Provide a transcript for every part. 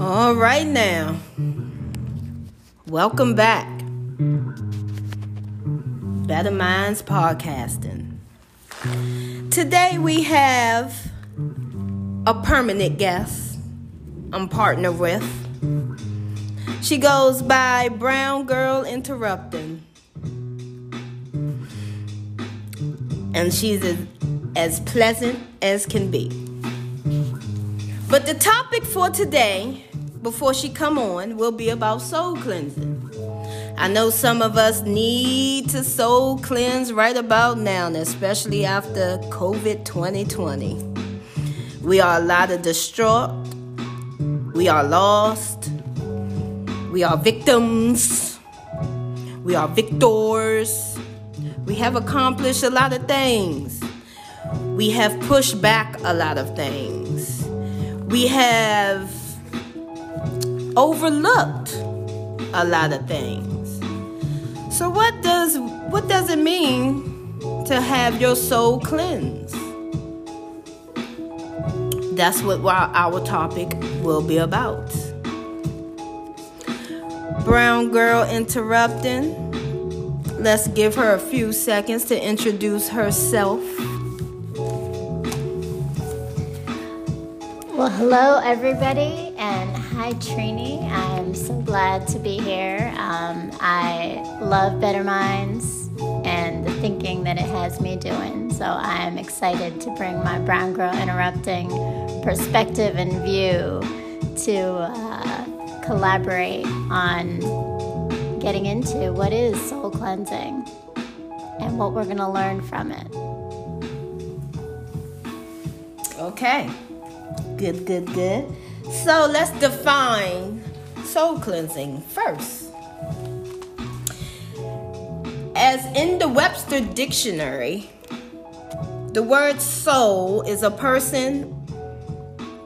All right, now. Welcome back. Better Minds Podcasting. Today we have a permanent guest I'm partnered with. She goes by Brown Girl Interrupting. And she's as, as pleasant as can be. But the topic for today, before she come on, will be about soul cleansing. I know some of us need to soul cleanse right about now, especially after COVID 2020. We are a lot of distraught. We are lost. We are victims. We are victors. We have accomplished a lot of things. We have pushed back a lot of things we have overlooked a lot of things. So what does what does it mean to have your soul cleansed? That's what our topic will be about. Brown girl interrupting. Let's give her a few seconds to introduce herself. Well, hello, everybody, and hi, Trini. I'm so glad to be here. Um, I love Better Minds and the thinking that it has me doing. So I'm excited to bring my Brown Girl Interrupting perspective and view to uh, collaborate on getting into what is soul cleansing and what we're going to learn from it. Okay. Good, good, good. So let's define soul cleansing first. As in the Webster Dictionary, the word soul is a person,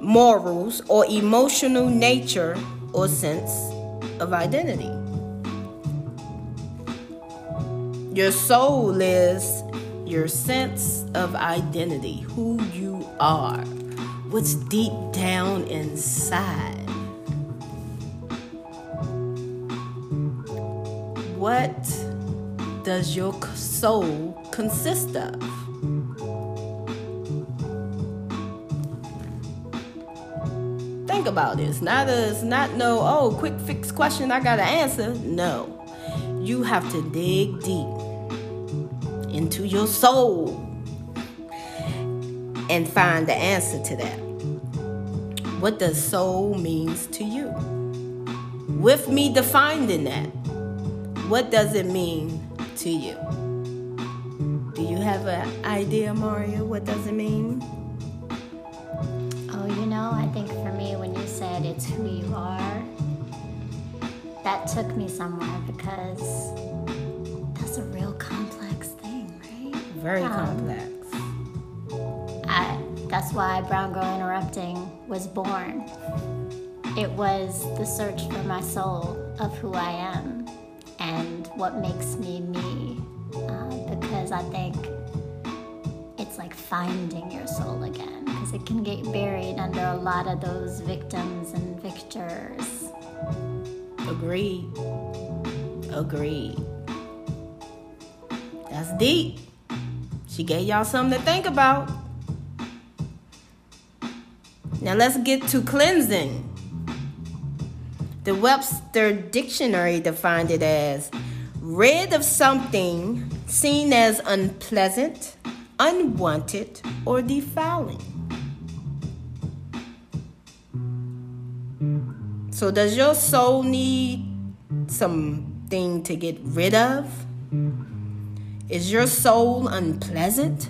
morals, or emotional nature or sense of identity. Your soul is your sense of identity, who you are what's deep down inside. What does your soul consist of? Think about this. Not a, it's not no oh quick fix question I gotta answer. No, you have to dig deep into your soul and find the answer to that. What does soul means to you? With me defining that, what does it mean to you? Do you have an idea, Maria? What does it mean? Oh, you know, I think for me, when you said it's who you are, that took me somewhere because that's a real complex thing, right? Very um, complex. That's why Brown Girl Interrupting was born. It was the search for my soul of who I am and what makes me me. Uh, because I think it's like finding your soul again because it can get buried under a lot of those victims and victors. Agreed. Agreed. That's deep. She gave y'all something to think about. Now let's get to cleansing. The Webster Dictionary defined it as rid of something seen as unpleasant, unwanted, or defiling. So, does your soul need something to get rid of? Is your soul unpleasant?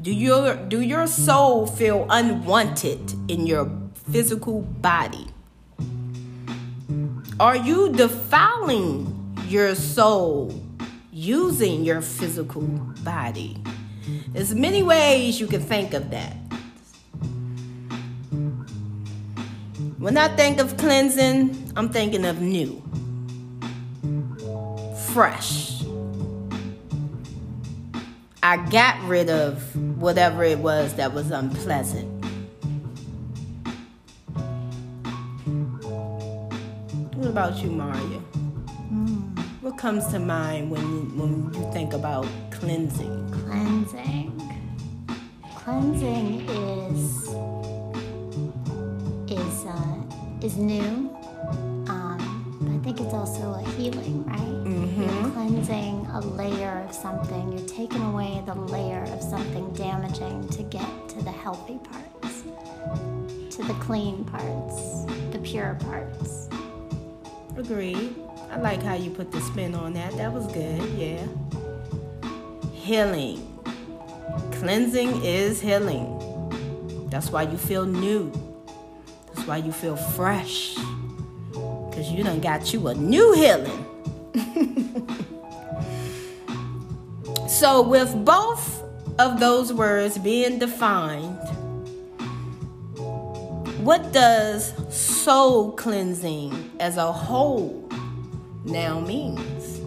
Do your do your soul feel unwanted in your physical body? Are you defiling your soul using your physical body? There's many ways you can think of that. When I think of cleansing, I'm thinking of new, fresh I got rid of whatever it was that was unpleasant. What about you, Maria? Mm. What comes to mind when you, when you think about cleansing? Cleansing. Cleansing is is uh, is new. I think it's also a healing, right? Mm-hmm. You're cleansing a layer of something. You're taking away the layer of something damaging to get to the healthy parts, to the clean parts, the pure parts. Agreed. I like how you put the spin on that. That was good, yeah. Healing. Cleansing is healing. That's why you feel new. That's why you feel fresh. Because you done got you a new healing. so, with both of those words being defined, what does soul cleansing as a whole now means.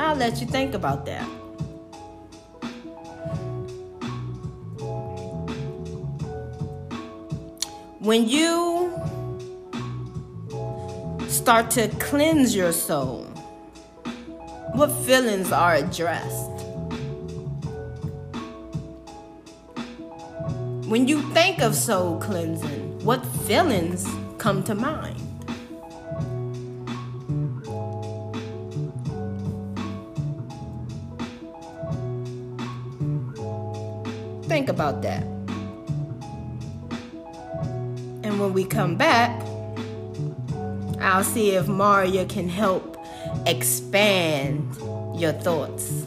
I'll let you think about that. When you start to cleanse your soul, what feelings are addressed? When you think of soul cleansing, what feelings come to mind? Think about that. When we come back, I'll see if Maria can help expand your thoughts.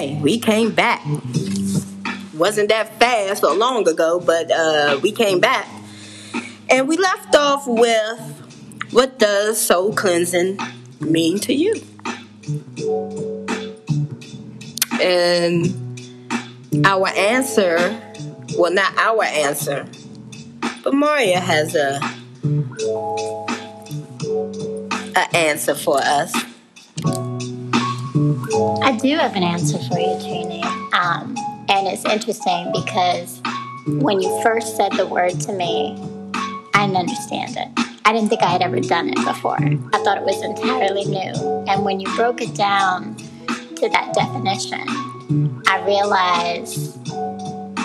Okay, we came back. Wasn't that fast or long ago, but uh, we came back. And we left off with what does soul cleansing mean to you? And our answer, well, not our answer, but Maria has a, a answer for us. I do have an answer for you, Trini. Um, and it's interesting because when you first said the word to me, I didn't understand it. I didn't think I had ever done it before. I thought it was entirely new. And when you broke it down to that definition, I realized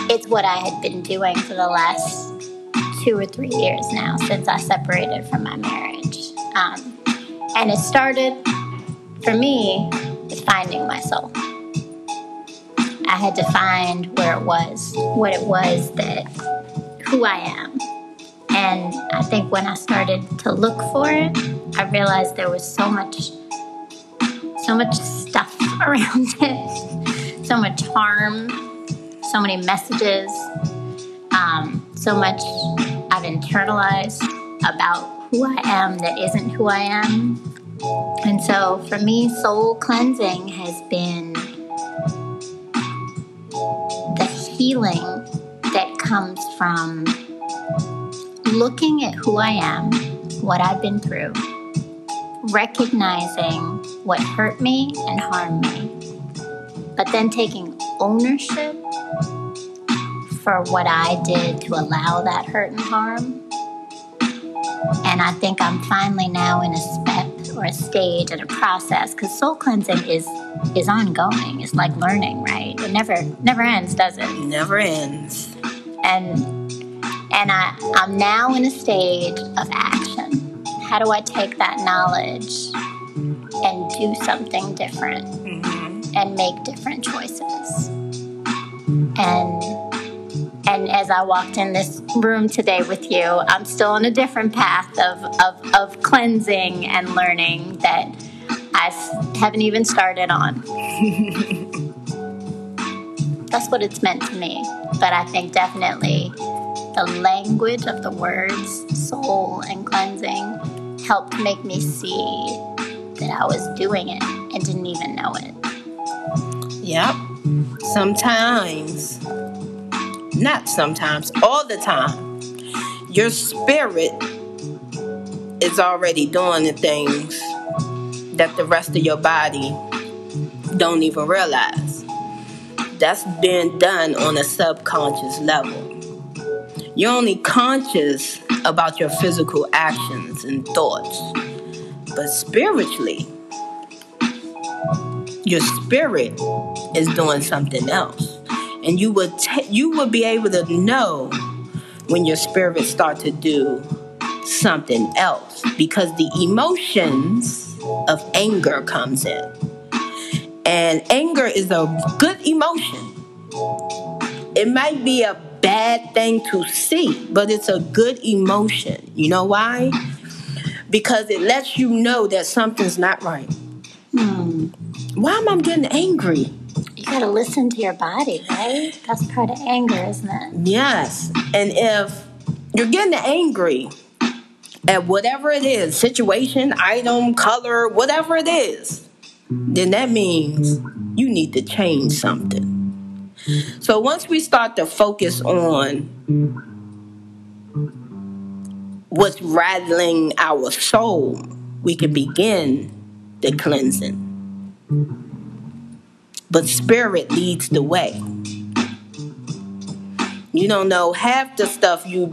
it's what I had been doing for the last two or three years now since I separated from my marriage. Um, and it started for me finding my soul. I had to find where it was, what it was that who I am. And I think when I started to look for it, I realized there was so much so much stuff around it, so much harm, so many messages, um, so much I've internalized about who I am that isn't who I am. So for me, soul cleansing has been the healing that comes from looking at who I am, what I've been through, recognizing what hurt me and harmed me, but then taking ownership for what I did to allow that hurt and harm. And I think I'm finally now in a step or a stage and a process because soul cleansing is is ongoing. It's like learning, right? It never never ends, does it? Never ends. And and I, I'm now in a stage of action. How do I take that knowledge and do something different mm-hmm. and make different choices? And and as I walked in this room today with you, I'm still on a different path of, of, of cleansing and learning that I haven't even started on. That's what it's meant to me. But I think definitely the language of the words soul and cleansing helped make me see that I was doing it and didn't even know it. Yep. Sometimes, not sometimes, all the time, your spirit is already doing the things that the rest of your body don't even realize. That's being done on a subconscious level. You're only conscious about your physical actions and thoughts, but spiritually, your spirit is doing something else, and you would t- you would be able to know when your spirit start to do something else because the emotions of anger comes in. And anger is a good emotion. It might be a bad thing to see, but it's a good emotion. You know why? Because it lets you know that something's not right. Hmm. Why am I getting angry? You gotta listen to your body, right? That's part of anger, isn't it? Yes. And if you're getting angry at whatever it is situation, item, color, whatever it is then that means you need to change something. So once we start to focus on what's rattling our soul, we can begin the cleansing. But spirit leads the way. You don't know half the stuff you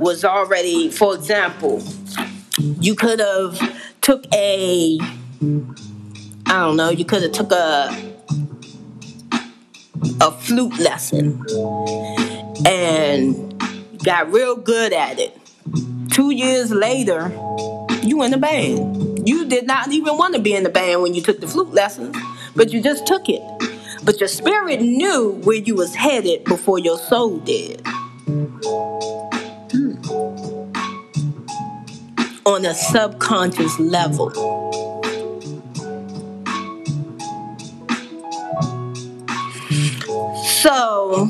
was already, for example, you could have took a I don't know, you could have took a a flute lesson and got real good at it. Two years later, you in the band. You did not even want to be in the band when you took the flute lessons, but you just took it. But your spirit knew where you was headed before your soul did. Hmm. On a subconscious level. So,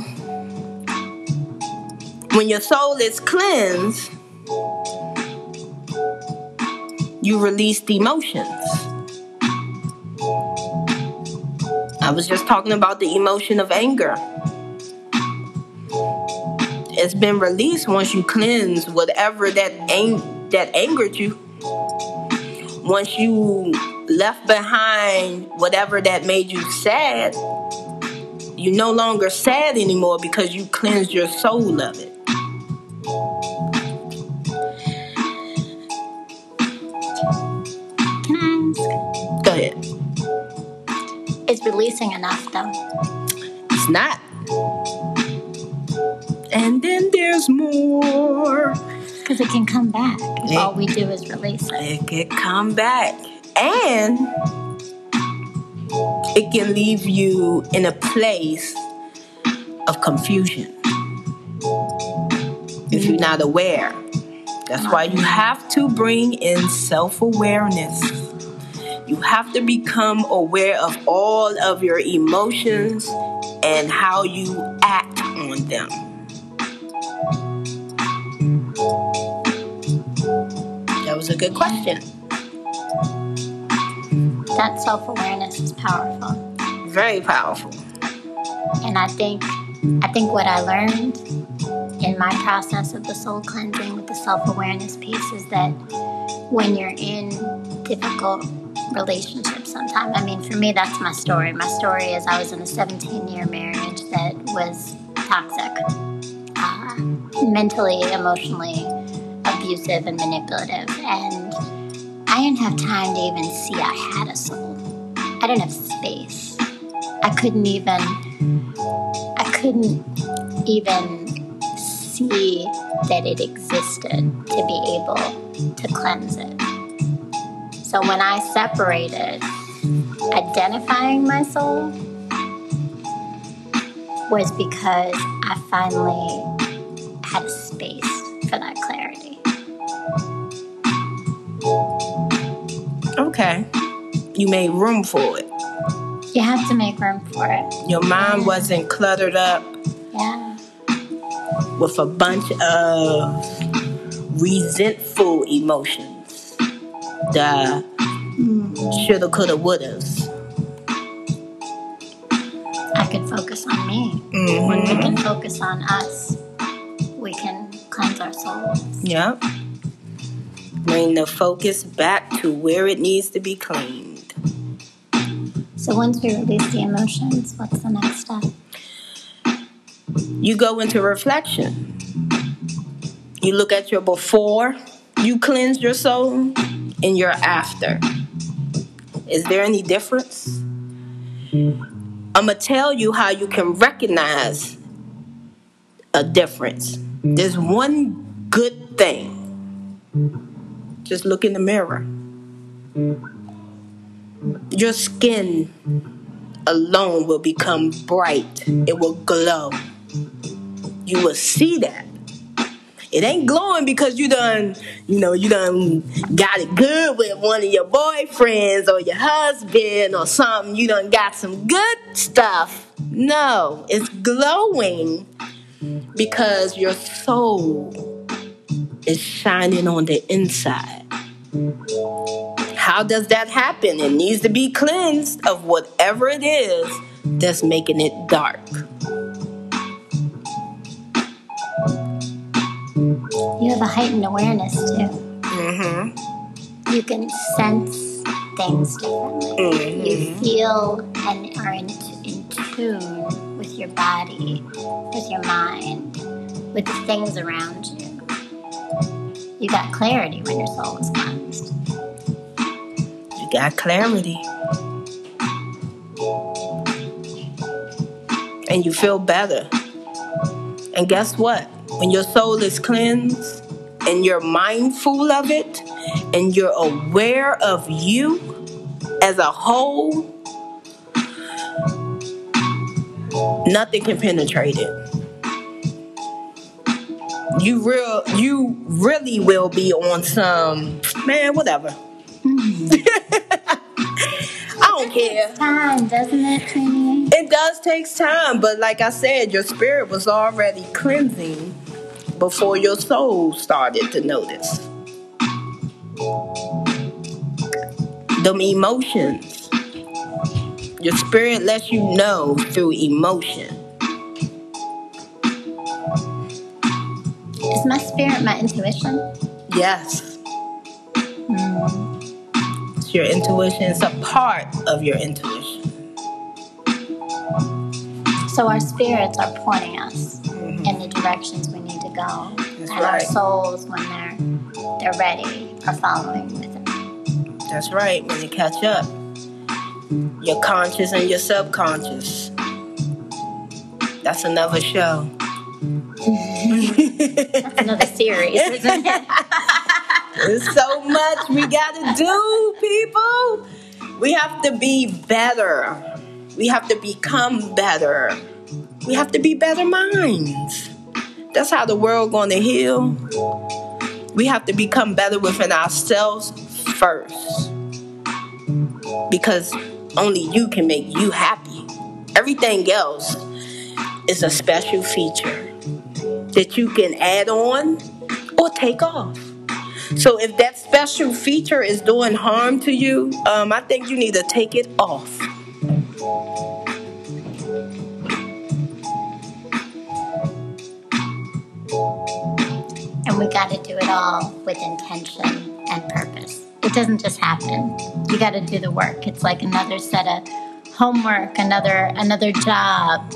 when your soul is cleansed, you release the emotions. I was just talking about the emotion of anger. It's been released once you cleanse whatever that ang- that angered you. Once you left behind whatever that made you sad, you're no longer sad anymore because you cleansed your soul of it. Go ahead. Is releasing enough though? It's not. And then there's more. Because it can come back it, all we do is release it. It can come back. And it can leave you in a place of confusion if you're not aware. That's why you have to bring in self awareness. You have to become aware of all of your emotions and how you act on them. That was a good question that self awareness is powerful. Very powerful. And I think I think what I learned in my process of the soul cleansing with the self awareness piece is that when you're in difficult relationships sometimes, I mean, for me, that's my story. My story is I was in a 17 year marriage that was toxic, uh, mentally, emotionally abusive, and manipulative. And I didn't have time to even see I had a soul. I didn't have space. I couldn't even I couldn't even see that it existed to be able to cleanse it. So when I separated, identifying my soul was because I finally had a space for that clarity. Okay. You made room for it. You have to make room for it. Your mind wasn't cluttered up. Yeah. With a bunch of resentful emotions. The shoulda, coulda, wouldas. I can focus on me. Mm-hmm. When we can focus on us, we can cleanse our souls. Yep. Bring the focus back to where it needs to be cleaned. So once we release the emotions, what's the next step? You go into reflection. You look at your before you cleanse your soul and your after. Is there any difference? I'm going to tell you how you can recognize a difference. There's one good thing. Just look in the mirror. Your skin alone will become bright, it will glow. You will see that. It ain't glowing because you done, you know, you done got it good with one of your boyfriends or your husband or something. You done got some good stuff. No, it's glowing because your soul is shining on the inside. How does that happen? It needs to be cleansed of whatever it is that's making it dark. A heightened awareness too. Mm-hmm. You can sense things differently. Mm-hmm. You feel and are in, in tune with your body, with your mind, with the things around you. You got clarity when your soul is cleansed. You got clarity. And you feel better. And guess what? When your soul is cleansed and you're mindful of it and you're aware of you as a whole, nothing can penetrate it. You real you really will be on some man, whatever. I don't care. Time, doesn't it, Trini? It does take time, but like I said, your spirit was already cleansing before your soul started to notice. Them emotions. Your spirit lets you know through emotion. Is my spirit my intuition? Yes. Mm. It's your intuition, it's a part of your intuition. So our spirits are pointing us mm-hmm. in the directions we go. That's and right. our souls, when they're they're ready, are following with it. That's right. When you catch up, your conscious and your subconscious. That's another show. That's another series, isn't it? There's so much we gotta do, people. We have to be better. We have to become better. We have to be better minds. That's how the world going to heal. We have to become better within ourselves first. Because only you can make you happy. Everything else is a special feature that you can add on or take off. So if that special feature is doing harm to you, um, I think you need to take it off. We got to do it all with intention and purpose. It doesn't just happen. You got to do the work. It's like another set of homework, another another job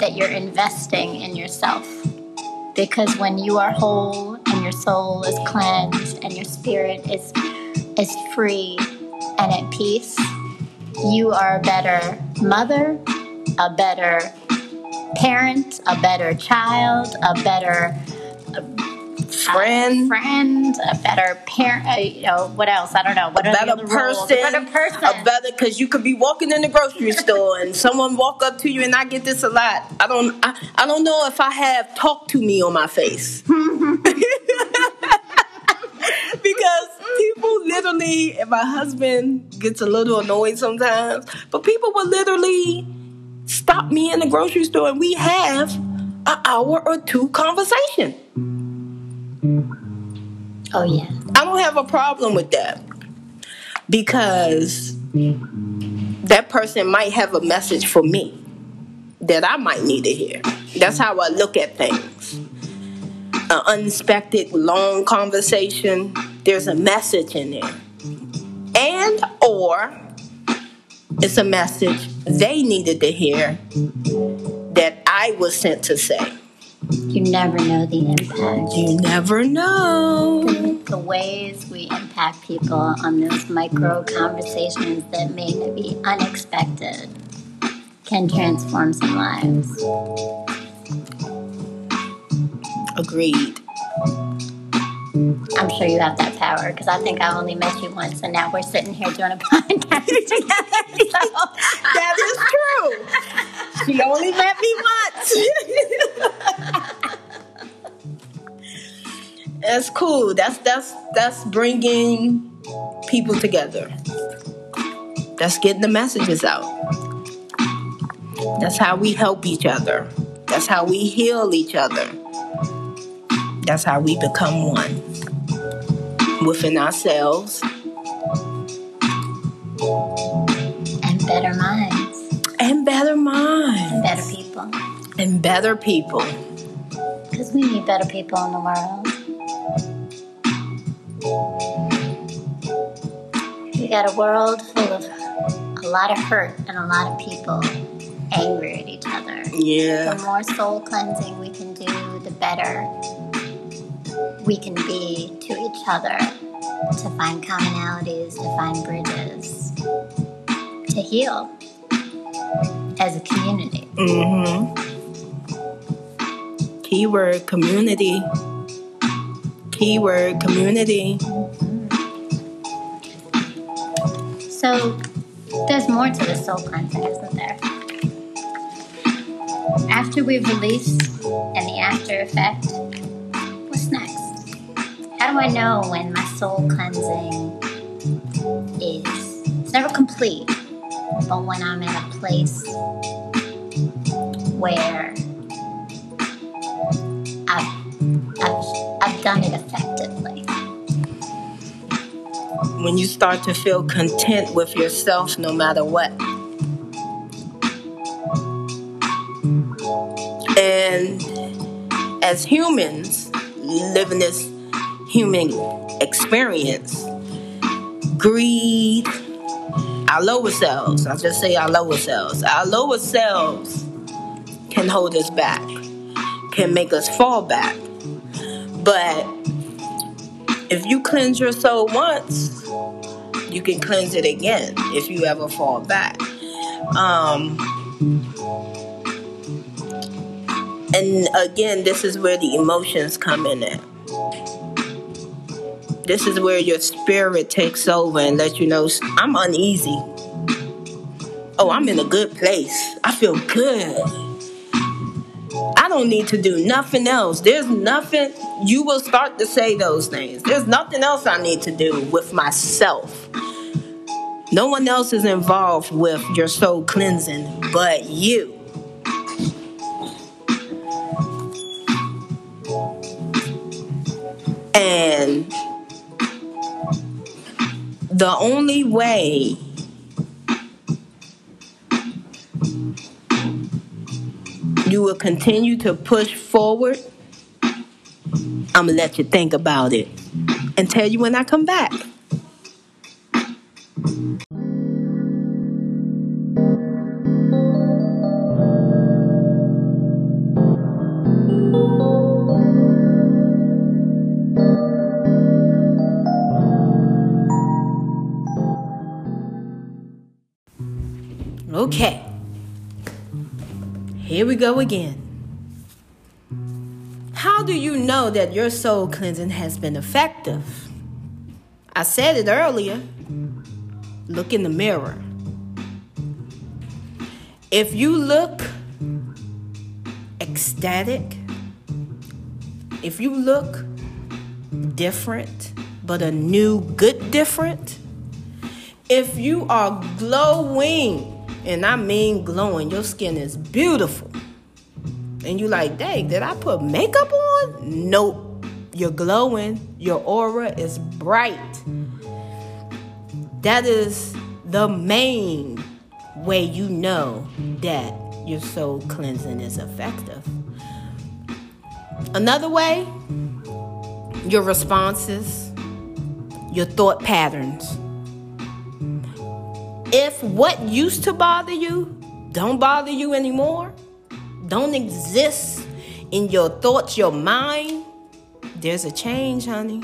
that you're investing in yourself. Because when you are whole and your soul is cleansed and your spirit is is free and at peace, you are a better mother, a better parent, a better child, a better friend, a friend, a better parent. Uh, you know what else? I don't know. What a better person, a better person, a better because you could be walking in the grocery store and someone walk up to you, and I get this a lot. I don't, I, I don't know if I have talk to me on my face. because people literally, and my husband gets a little annoyed sometimes, but people will literally stop me in the grocery store and we have an hour or two conversation. Oh, yeah. I don't have a problem with that because that person might have a message for me. that I might need to hear. That's how I look at things. An unexpected long conversation, there's a message in there. And or it's a message they needed to hear that I was sent to say. You never know the impact. You never know. The, the ways we impact people on those micro conversations that may be unexpected can transform some lives. Agreed. I'm sure you have that power because I think I only met you once, and now we're sitting here doing a podcast together. So. That is true. She only met cool. That's that's that's bringing people together. That's getting the messages out. That's how we help each other. That's how we heal each other. That's how we become one within ourselves and better minds and better minds and better people and better people. Because we need better people in the world. Got a world full of a lot of hurt and a lot of people angry at each other. Yeah. The more soul cleansing we can do, the better we can be to each other to find commonalities, to find bridges, to heal as a community. Mm-hmm. Keyword community. Keyword community. So there's more to the soul cleansing, isn't there? After we release and the after effect, what's next? How do I know when my soul cleansing is it's never complete, but when I'm in a place where I've I've, I've done it effectively. When you start to feel content with yourself no matter what. And as humans living this human experience, greed, our lower selves, I'll just say our lower selves, our lower selves can hold us back, can make us fall back. But if you cleanse your soul once, you can cleanse it again if you ever fall back. Um, and again, this is where the emotions come in at. This is where your spirit takes over and let you know I'm uneasy. Oh, I'm in a good place. I feel good. Don't need to do nothing else. There's nothing, you will start to say those things. There's nothing else I need to do with myself. No one else is involved with your soul cleansing but you. And the only way you will continue to push forward, I'm gonna let you think about it and tell you when I come back. Okay. Here we go again. How do you know that your soul cleansing has been effective? I said it earlier. Look in the mirror. If you look ecstatic, if you look different, but a new good different, if you are glowing, and I mean glowing, your skin is beautiful. And you like, dang, did I put makeup on? Nope. You're glowing. Your aura is bright. That is the main way you know that your soul cleansing is effective. Another way, your responses, your thought patterns. If what used to bother you don't bother you anymore, don't exist in your thoughts, your mind, there's a change, honey.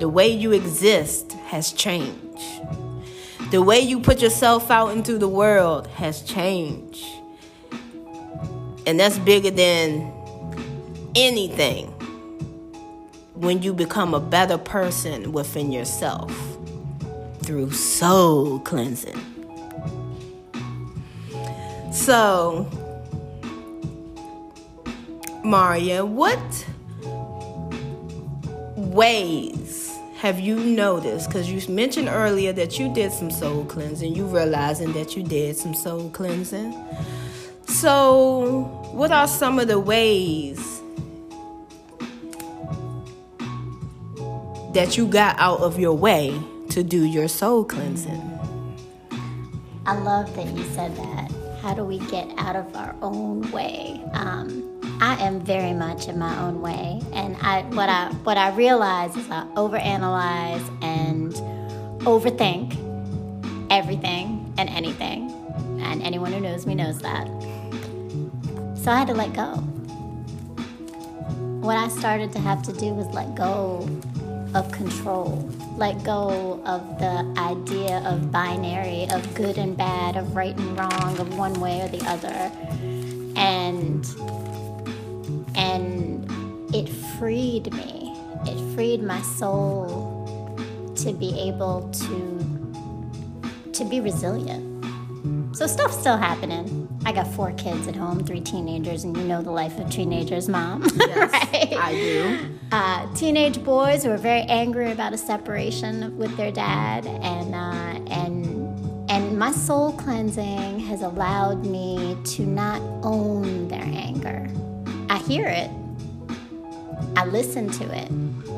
The way you exist has changed. The way you put yourself out into the world has changed. And that's bigger than anything when you become a better person within yourself through soul cleansing. So, Maria, what ways have you noticed? Because you mentioned earlier that you did some soul cleansing, you realizing that you did some soul cleansing. So, what are some of the ways that you got out of your way to do your soul cleansing? I love that you said that. How do we get out of our own way? Um, I am very much in my own way, and I what I what I realize is I overanalyze and overthink everything and anything, and anyone who knows me knows that. So I had to let go. What I started to have to do was let go of control, let go of the idea of binary, of good and bad, of right and wrong, of one way or the other, and and it freed me. It freed my soul to be able to to be resilient. So stuff's still happening. I got four kids at home, three teenagers, and you know the life of teenagers, mom. Yes, right? I do. Uh, teenage boys who are very angry about a separation with their dad, and uh, and and my soul cleansing has allowed me to not own their anger. I hear it, I listen to it,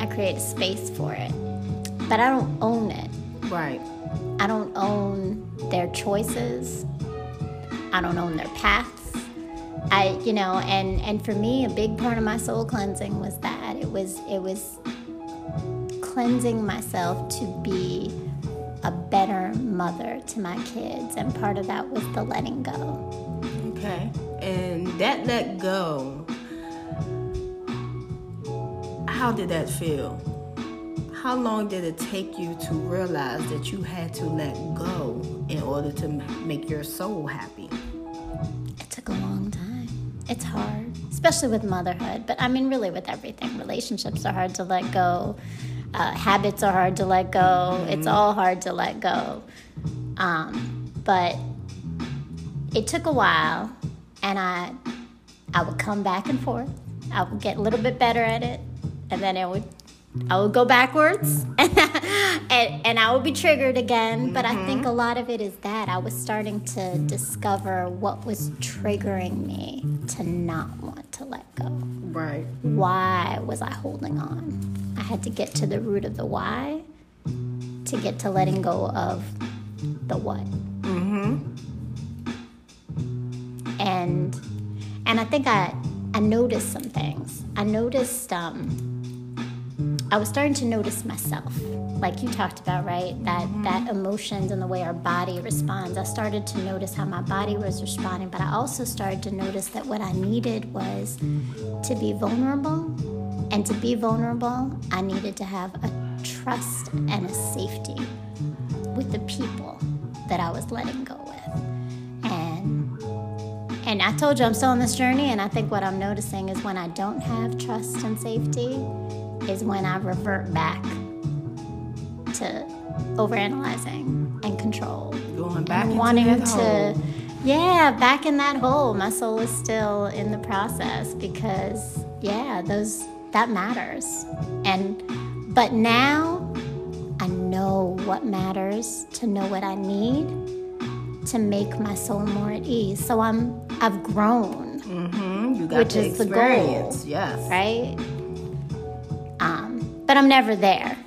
I create a space for it, but I don't own it. Right. I don't own their choices. I don't own their paths. I, you know, and and for me, a big part of my soul cleansing was that it was it was cleansing myself to be a better mother to my kids, and part of that was the letting go. Okay, and that let go. How did that feel? How long did it take you to realize that you had to let go in order to make your soul happy? It took a long time. It's hard, especially with motherhood, but I mean, really, with everything. Relationships are hard to let go, uh, habits are hard to let go. Mm-hmm. It's all hard to let go. Um, but it took a while, and I, I would come back and forth. I would get a little bit better at it, and then it would I will go backwards and, and I will be triggered again. Mm-hmm. But I think a lot of it is that I was starting to discover what was triggering me to not want to let go. Right. Why was I holding on? I had to get to the root of the why to get to letting go of the what. Mm-hmm. And and I think I I noticed some things. I noticed um I was starting to notice myself, like you talked about, right? That mm-hmm. that emotions and the way our body responds. I started to notice how my body was responding, but I also started to notice that what I needed was to be vulnerable, and to be vulnerable, I needed to have a trust and a safety with the people that I was letting go with. And and I told you I'm still on this journey, and I think what I'm noticing is when I don't have trust and safety, is when I revert back to overanalyzing and control. Going back and wanting to yeah, back in that hole. My soul is still in the process because yeah, those that matters. And but now I know what matters to know what I need to make my soul more at ease. So I'm I've grown. Mm-hmm. which is the goal. Yes. Right? But I'm never there.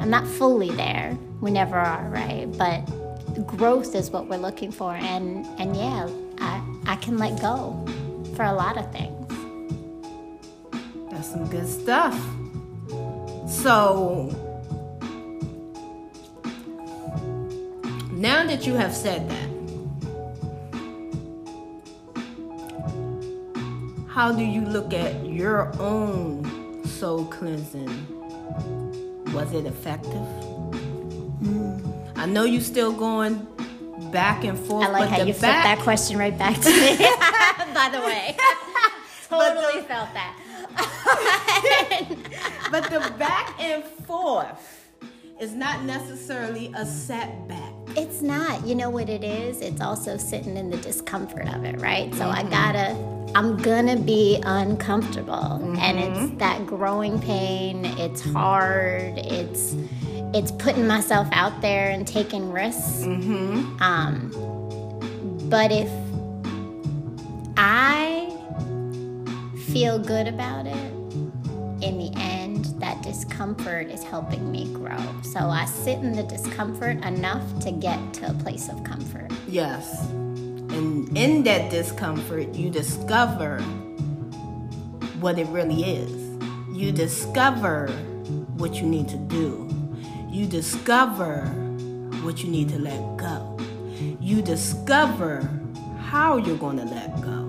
I'm not fully there. We never are, right? But growth is what we're looking for, and and yeah, I I can let go for a lot of things. That's some good stuff. So now that you have said that, how do you look at your own soul cleansing? Was it effective? I know you're still going back and forth. I like but how the you flipped that question right back to me. By the way, totally felt that. But the back and forth is not necessarily a setback. It's not. You know what it is? It's also sitting in the discomfort of it, right? So I mm-hmm. gotta, I'm gonna be uncomfortable. And it's that growing pain. It's hard. It's, it's putting myself out there and taking risks. Um, but if I feel good about it, in the end, that discomfort is helping me grow. So I sit in the discomfort enough to get to a place of comfort. Yes. And in that discomfort, you discover what it really is. You discover what you need to do. You discover what you need to let go. You discover how you're going to let go.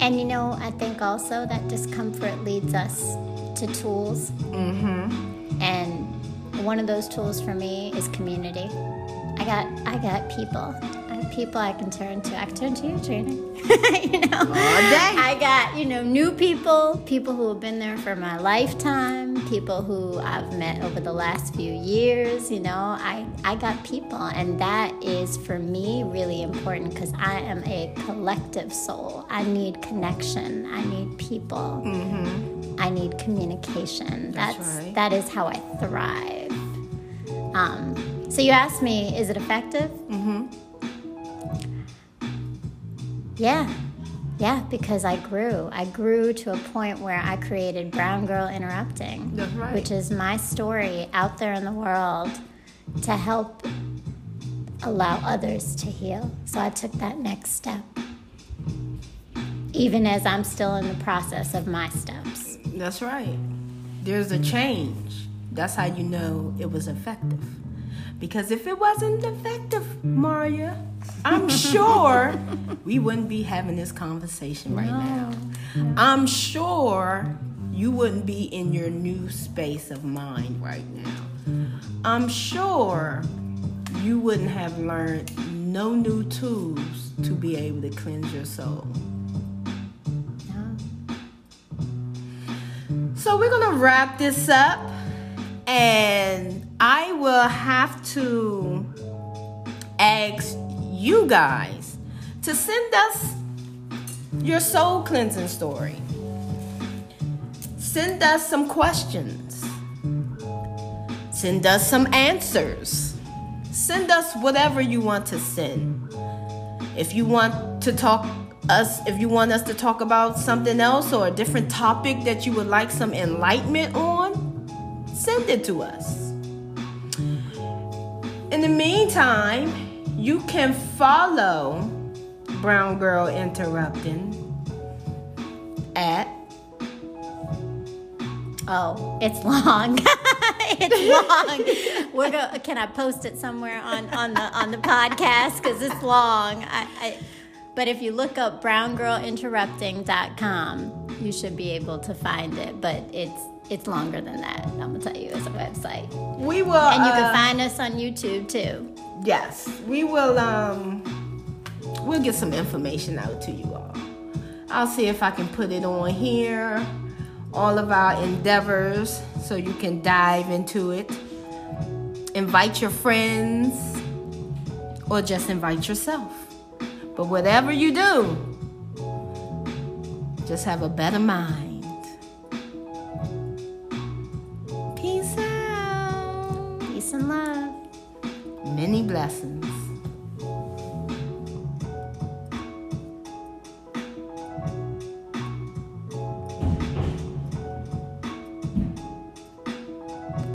And you know, I think also that discomfort leads us to tools. Mm-hmm. And one of those tools for me is community. I got I got people. I have people I can turn to. I can turn to you, Trina. you know, All day. I got you know new people, people who have been there for my lifetime, people who I've met over the last few years. You know, I I got people, and that is for me really important because I am a collective soul. I need connection. I need people. Mm-hmm. I need communication. That's That's, right. that is how I thrive. Um, so you asked me, is it effective? Mm-hmm. Yeah, yeah, because I grew. I grew to a point where I created Brown Girl Interrupting, That's right. which is my story out there in the world to help allow others to heal. So I took that next step, even as I'm still in the process of my steps. That's right. There's a change. That's how you know it was effective. Because if it wasn't effective, Maria, I'm sure we wouldn't be having this conversation right now. I'm sure you wouldn't be in your new space of mind right now. I'm sure you wouldn't have learned no new tools to be able to cleanse your soul. No. So we're gonna wrap this up, and I will have to ask you guys to send us your soul cleansing story. Send us some questions. Send us some answers. Send us whatever you want to send. If you want to talk us if you want us to talk about something else or a different topic that you would like some enlightenment on, send it to us. In the meantime, you can follow Brown Girl Interrupting at Oh, it's long. it's long. We're go- Can I post it somewhere on, on the on the podcast because it's long. I, I, but if you look up browngirlinterrupting.com, you should be able to find it. But it's it's longer than that. I'm gonna tell you, it's a website, we will and you uh, can find us on YouTube too. Yes, we will. Um, we'll get some information out to you all. I'll see if I can put it on here, all of our endeavors, so you can dive into it. Invite your friends, or just invite yourself. But whatever you do, just have a better mind. Peace out. Peace and love. Many blessings.